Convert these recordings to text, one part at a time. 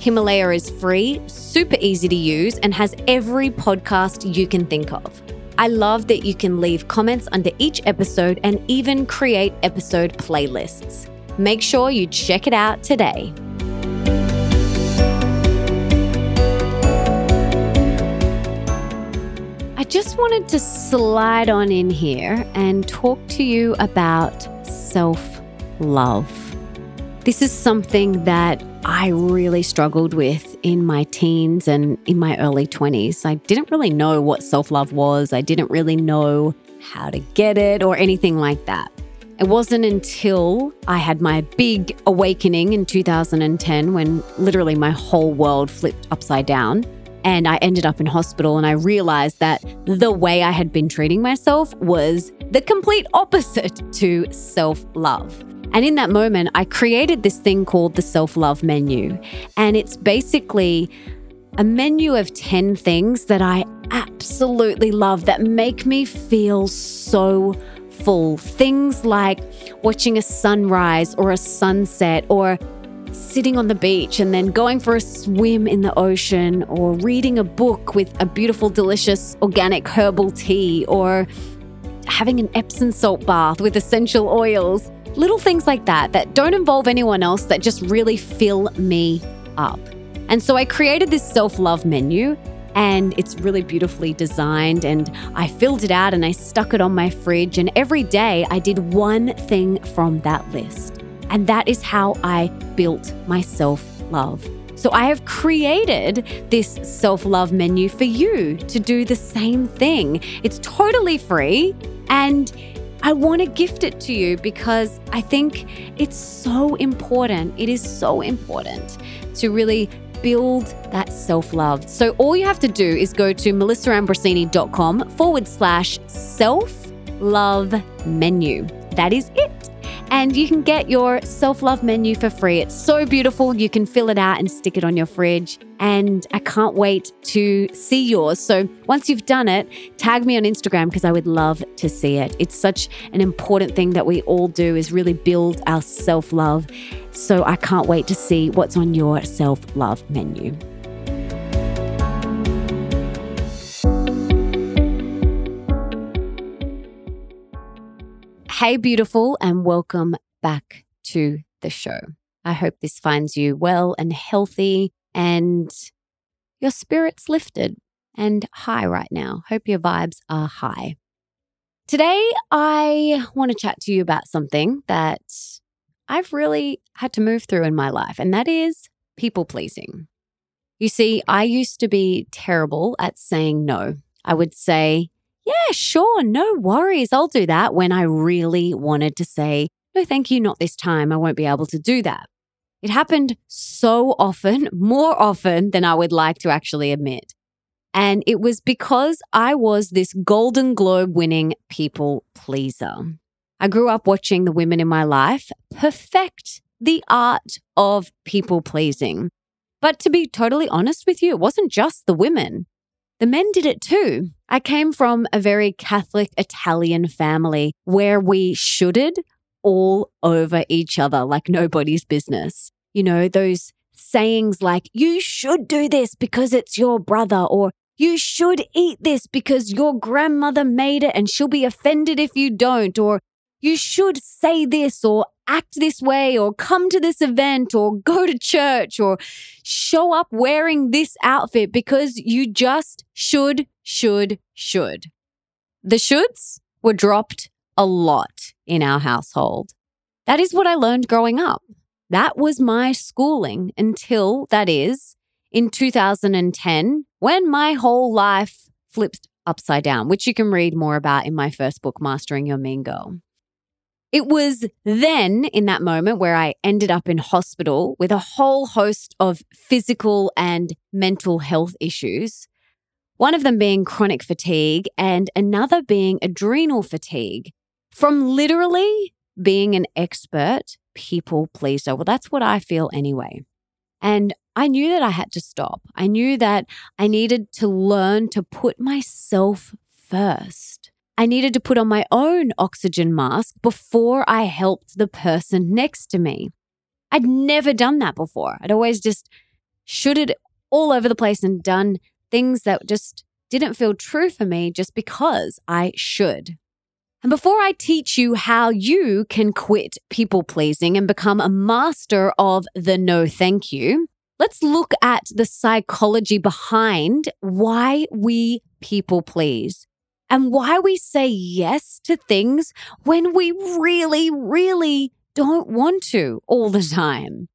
Himalaya is free, super easy to use, and has every podcast you can think of. I love that you can leave comments under each episode and even create episode playlists. Make sure you check it out today. I just wanted to slide on in here and talk to you about self love. This is something that I really struggled with in my teens and in my early 20s. I didn't really know what self love was, I didn't really know how to get it or anything like that. It wasn't until I had my big awakening in 2010 when literally my whole world flipped upside down. And I ended up in hospital, and I realized that the way I had been treating myself was the complete opposite to self love. And in that moment, I created this thing called the self love menu. And it's basically a menu of 10 things that I absolutely love that make me feel so full. Things like watching a sunrise or a sunset or sitting on the beach and then going for a swim in the ocean or reading a book with a beautiful, delicious organic herbal tea or having an Epsom salt bath with essential oils. Little things like that that don't involve anyone else that just really fill me up. And so I created this self love menu and it's really beautifully designed. And I filled it out and I stuck it on my fridge. And every day I did one thing from that list. And that is how I built my self love. So I have created this self love menu for you to do the same thing. It's totally free and I want to gift it to you because I think it's so important. It is so important to really build that self love. So all you have to do is go to melissaambrosini.com forward slash self love menu. That is it and you can get your self love menu for free. It's so beautiful. You can fill it out and stick it on your fridge. And I can't wait to see yours. So once you've done it, tag me on Instagram because I would love to see it. It's such an important thing that we all do is really build our self love. So I can't wait to see what's on your self love menu. Hey, beautiful, and welcome back to the show. I hope this finds you well and healthy and your spirit's lifted and high right now. Hope your vibes are high. Today, I want to chat to you about something that I've really had to move through in my life, and that is people pleasing. You see, I used to be terrible at saying no. I would say, yeah, sure, no worries. I'll do that when I really wanted to say, no, thank you, not this time. I won't be able to do that. It happened so often, more often than I would like to actually admit. And it was because I was this Golden Globe winning people pleaser. I grew up watching the women in my life perfect the art of people pleasing. But to be totally honest with you, it wasn't just the women. The men did it too. I came from a very Catholic Italian family where we shoulded all over each other like nobody's business. You know, those sayings like, you should do this because it's your brother, or you should eat this because your grandmother made it and she'll be offended if you don't, or you should say this or act this way or come to this event or go to church or show up wearing this outfit because you just should, should, should. The shoulds were dropped a lot in our household. That is what I learned growing up. That was my schooling until, that is, in 2010, when my whole life flipped upside down, which you can read more about in my first book, Mastering Your Mean Girl. It was then in that moment where I ended up in hospital with a whole host of physical and mental health issues. One of them being chronic fatigue and another being adrenal fatigue from literally being an expert people pleaser. Well, that's what I feel anyway. And I knew that I had to stop. I knew that I needed to learn to put myself first. I needed to put on my own oxygen mask before I helped the person next to me. I'd never done that before. I'd always just shooted all over the place and done things that just didn't feel true for me just because I should. And before I teach you how you can quit people pleasing and become a master of the no thank you, let's look at the psychology behind why we people please and why we say yes to things when we really, really don't want to all the time.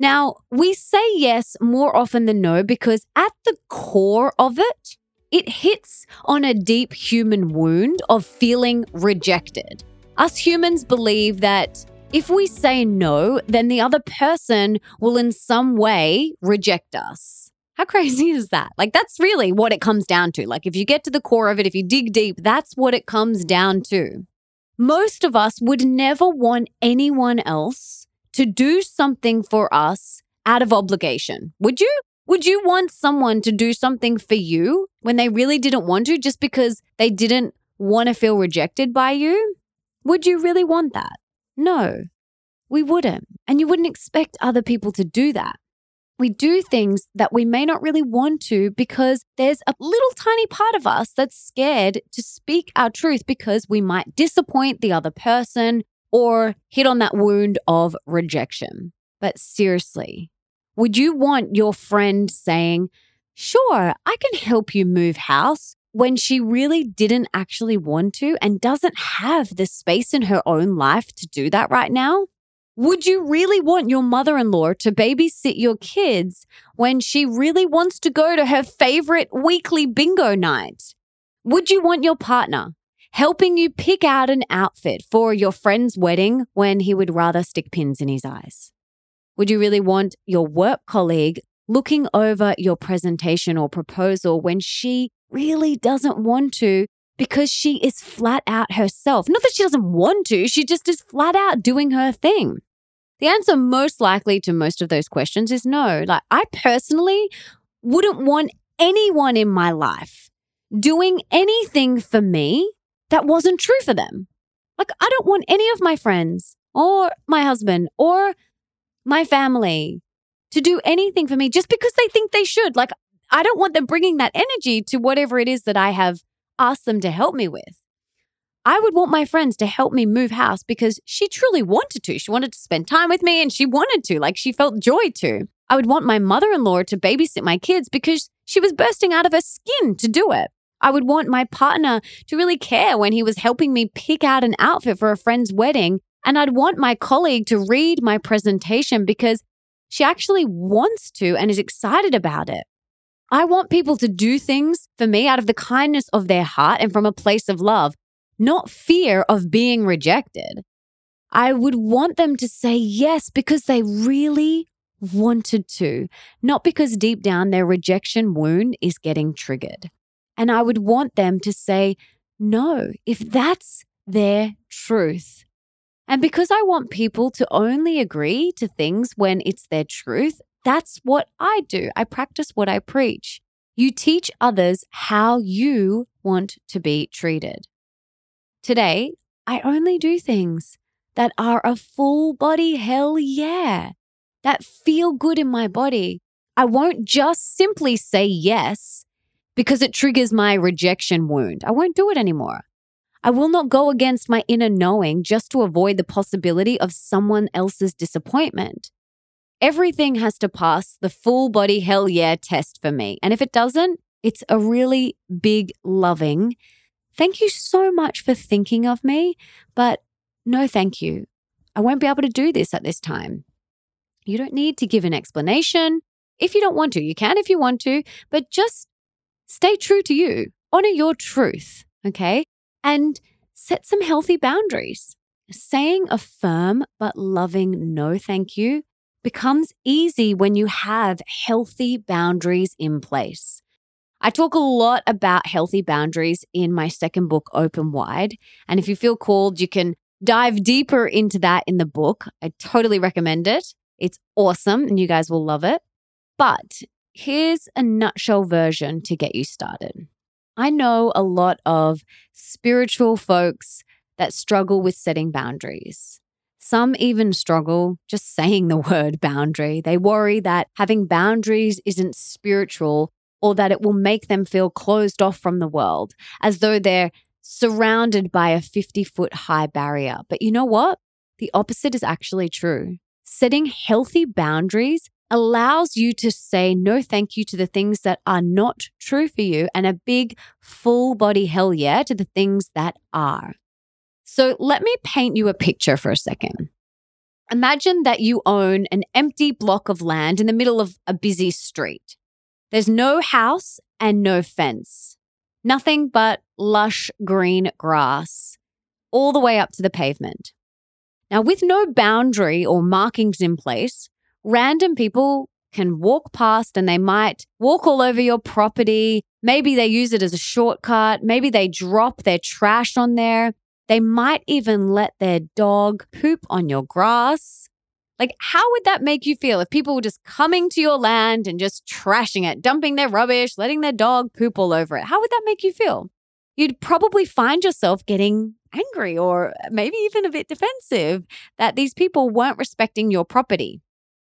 Now, we say yes more often than no because at the core of it, it hits on a deep human wound of feeling rejected. Us humans believe that if we say no, then the other person will in some way reject us. How crazy is that? Like, that's really what it comes down to. Like, if you get to the core of it, if you dig deep, that's what it comes down to. Most of us would never want anyone else to do something for us out of obligation. Would you? Would you want someone to do something for you when they really didn't want to just because they didn't want to feel rejected by you? Would you really want that? No, we wouldn't. And you wouldn't expect other people to do that we do things that we may not really want to because there's a little tiny part of us that's scared to speak our truth because we might disappoint the other person or hit on that wound of rejection. But seriously, would you want your friend saying, Sure, I can help you move house when she really didn't actually want to and doesn't have the space in her own life to do that right now? Would you really want your mother in law to babysit your kids when she really wants to go to her favorite weekly bingo night? Would you want your partner helping you pick out an outfit for your friend's wedding when he would rather stick pins in his eyes? Would you really want your work colleague looking over your presentation or proposal when she really doesn't want to because she is flat out herself? Not that she doesn't want to, she just is flat out doing her thing. The answer most likely to most of those questions is no. Like, I personally wouldn't want anyone in my life doing anything for me that wasn't true for them. Like, I don't want any of my friends or my husband or my family to do anything for me just because they think they should. Like, I don't want them bringing that energy to whatever it is that I have asked them to help me with. I would want my friends to help me move house because she truly wanted to. She wanted to spend time with me and she wanted to, like she felt joy to. I would want my mother in law to babysit my kids because she was bursting out of her skin to do it. I would want my partner to really care when he was helping me pick out an outfit for a friend's wedding. And I'd want my colleague to read my presentation because she actually wants to and is excited about it. I want people to do things for me out of the kindness of their heart and from a place of love not fear of being rejected. I would want them to say yes because they really wanted to, not because deep down their rejection wound is getting triggered. And I would want them to say no if that's their truth. And because I want people to only agree to things when it's their truth, that's what I do. I practice what I preach. You teach others how you want to be treated. Today, I only do things that are a full body hell yeah, that feel good in my body. I won't just simply say yes because it triggers my rejection wound. I won't do it anymore. I will not go against my inner knowing just to avoid the possibility of someone else's disappointment. Everything has to pass the full body hell yeah test for me. And if it doesn't, it's a really big, loving, Thank you so much for thinking of me, but no thank you. I won't be able to do this at this time. You don't need to give an explanation. If you don't want to, you can if you want to, but just stay true to you. Honor your truth, okay? And set some healthy boundaries. Saying a firm but loving no thank you becomes easy when you have healthy boundaries in place. I talk a lot about healthy boundaries in my second book, Open Wide. And if you feel called, you can dive deeper into that in the book. I totally recommend it. It's awesome and you guys will love it. But here's a nutshell version to get you started. I know a lot of spiritual folks that struggle with setting boundaries. Some even struggle just saying the word boundary. They worry that having boundaries isn't spiritual or that it will make them feel closed off from the world, as though they're surrounded by a 50 foot high barrier. But you know what? The opposite is actually true. Setting healthy boundaries allows you to say no thank you to the things that are not true for you and a big full body hell yeah to the things that are. So let me paint you a picture for a second. Imagine that you own an empty block of land in the middle of a busy street. There's no house and no fence, nothing but lush green grass all the way up to the pavement. Now, with no boundary or markings in place, random people can walk past and they might walk all over your property. Maybe they use it as a shortcut. Maybe they drop their trash on there. They might even let their dog poop on your grass. Like, how would that make you feel if people were just coming to your land and just trashing it, dumping their rubbish, letting their dog poop all over it? How would that make you feel? You'd probably find yourself getting angry or maybe even a bit defensive that these people weren't respecting your property.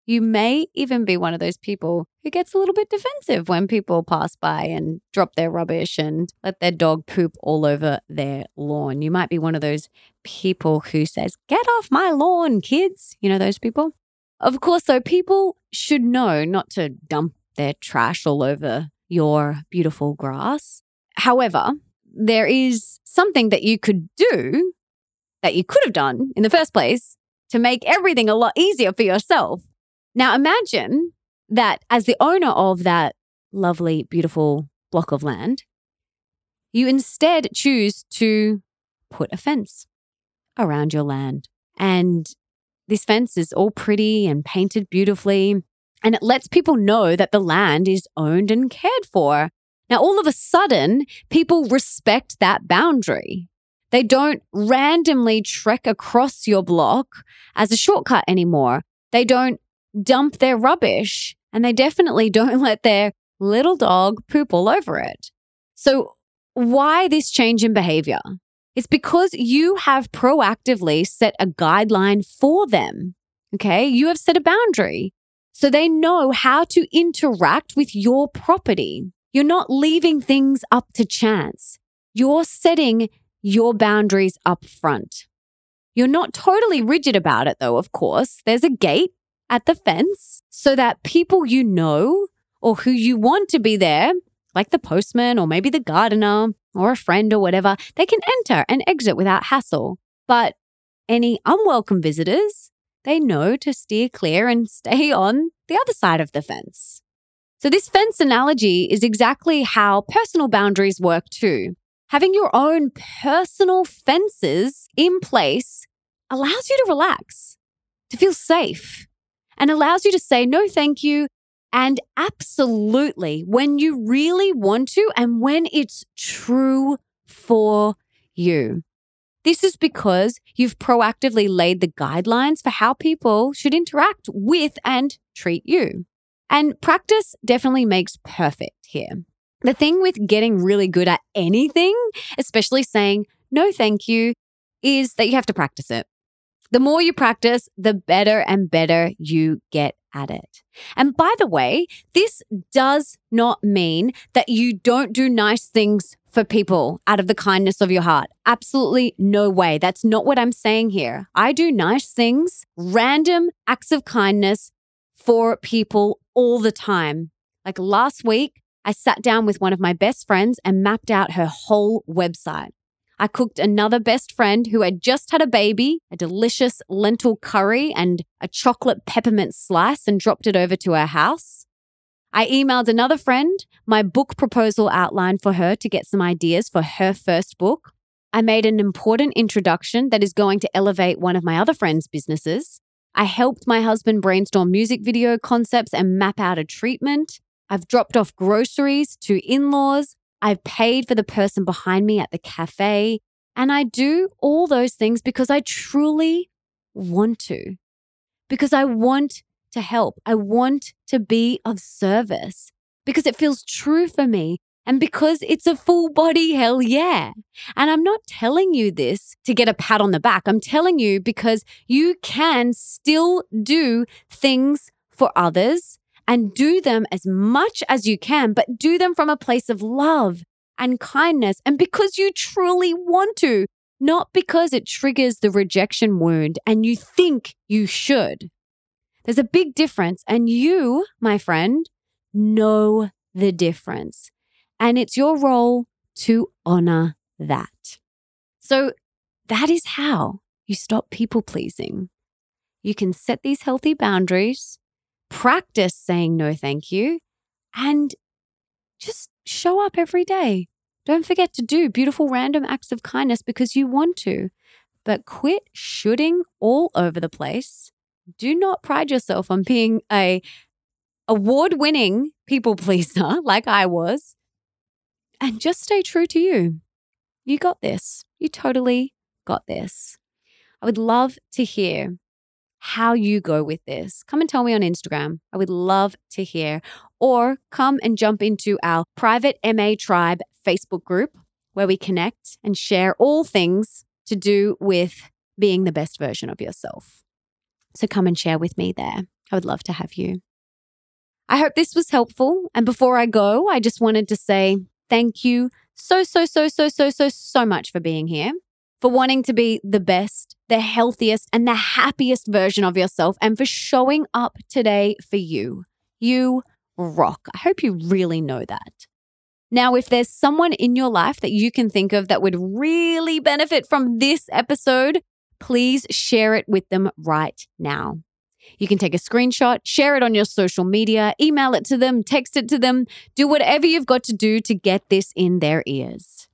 You may even be one of those people who gets a little bit defensive when people pass by and drop their rubbish and let their dog poop all over their lawn. You might be one of those people who says, Get off my lawn, kids. You know, those people. Of course, though, people should know not to dump their trash all over your beautiful grass. However, there is something that you could do that you could have done in the first place to make everything a lot easier for yourself. Now imagine that as the owner of that lovely, beautiful block of land, you instead choose to put a fence around your land. And this fence is all pretty and painted beautifully. And it lets people know that the land is owned and cared for. Now, all of a sudden, people respect that boundary. They don't randomly trek across your block as a shortcut anymore. They don't dump their rubbish and they definitely don't let their little dog poop all over it. So, why this change in behavior? It's because you have proactively set a guideline for them. Okay. You have set a boundary. So they know how to interact with your property. You're not leaving things up to chance. You're setting your boundaries up front. You're not totally rigid about it, though, of course. There's a gate at the fence so that people you know or who you want to be there, like the postman or maybe the gardener or a friend or whatever, they can enter and exit without hassle. But any unwelcome visitors, they know to steer clear and stay on the other side of the fence. So, this fence analogy is exactly how personal boundaries work too. Having your own personal fences in place allows you to relax, to feel safe, and allows you to say no, thank you. And absolutely, when you really want to and when it's true for you. This is because you've proactively laid the guidelines for how people should interact with and treat you. And practice definitely makes perfect here. The thing with getting really good at anything, especially saying no thank you, is that you have to practice it. The more you practice, the better and better you get at it. And by the way, this does not mean that you don't do nice things for people out of the kindness of your heart. Absolutely no way. That's not what I'm saying here. I do nice things, random acts of kindness for people all the time. Like last week, I sat down with one of my best friends and mapped out her whole website. I cooked another best friend who had just had a baby, a delicious lentil curry and a chocolate peppermint slice, and dropped it over to her house. I emailed another friend my book proposal outline for her to get some ideas for her first book. I made an important introduction that is going to elevate one of my other friends' businesses. I helped my husband brainstorm music video concepts and map out a treatment. I've dropped off groceries to in laws. I've paid for the person behind me at the cafe. And I do all those things because I truly want to, because I want to help. I want to be of service because it feels true for me and because it's a full body hell yeah. And I'm not telling you this to get a pat on the back. I'm telling you because you can still do things for others and do them as much as you can, but do them from a place of love and kindness and because you truly want to, not because it triggers the rejection wound and you think you should. There's a big difference, and you, my friend, know the difference. And it's your role to honor that. So that is how you stop people pleasing. You can set these healthy boundaries, practice saying no, thank you, and just show up every day. Don't forget to do beautiful random acts of kindness because you want to, but quit shooting all over the place. Do not pride yourself on being a award-winning people pleaser like I was and just stay true to you. You got this. You totally got this. I would love to hear how you go with this. Come and tell me on Instagram. I would love to hear. Or come and jump into our private MA Tribe Facebook group where we connect and share all things to do with being the best version of yourself. So come and share with me there. I would love to have you. I hope this was helpful. And before I go, I just wanted to say thank you so, so, so, so, so, so, so much for being here, for wanting to be the best, the healthiest, and the happiest version of yourself, and for showing up today for you. You rock. I hope you really know that. Now, if there's someone in your life that you can think of that would really benefit from this episode, please share it with them right now. You can take a screenshot, share it on your social media, email it to them, text it to them, do whatever you've got to do to get this in their ears.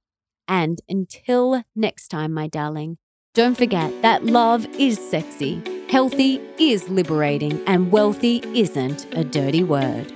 And until next time, my darling, don't forget that love is sexy, healthy is liberating, and wealthy isn't a dirty word.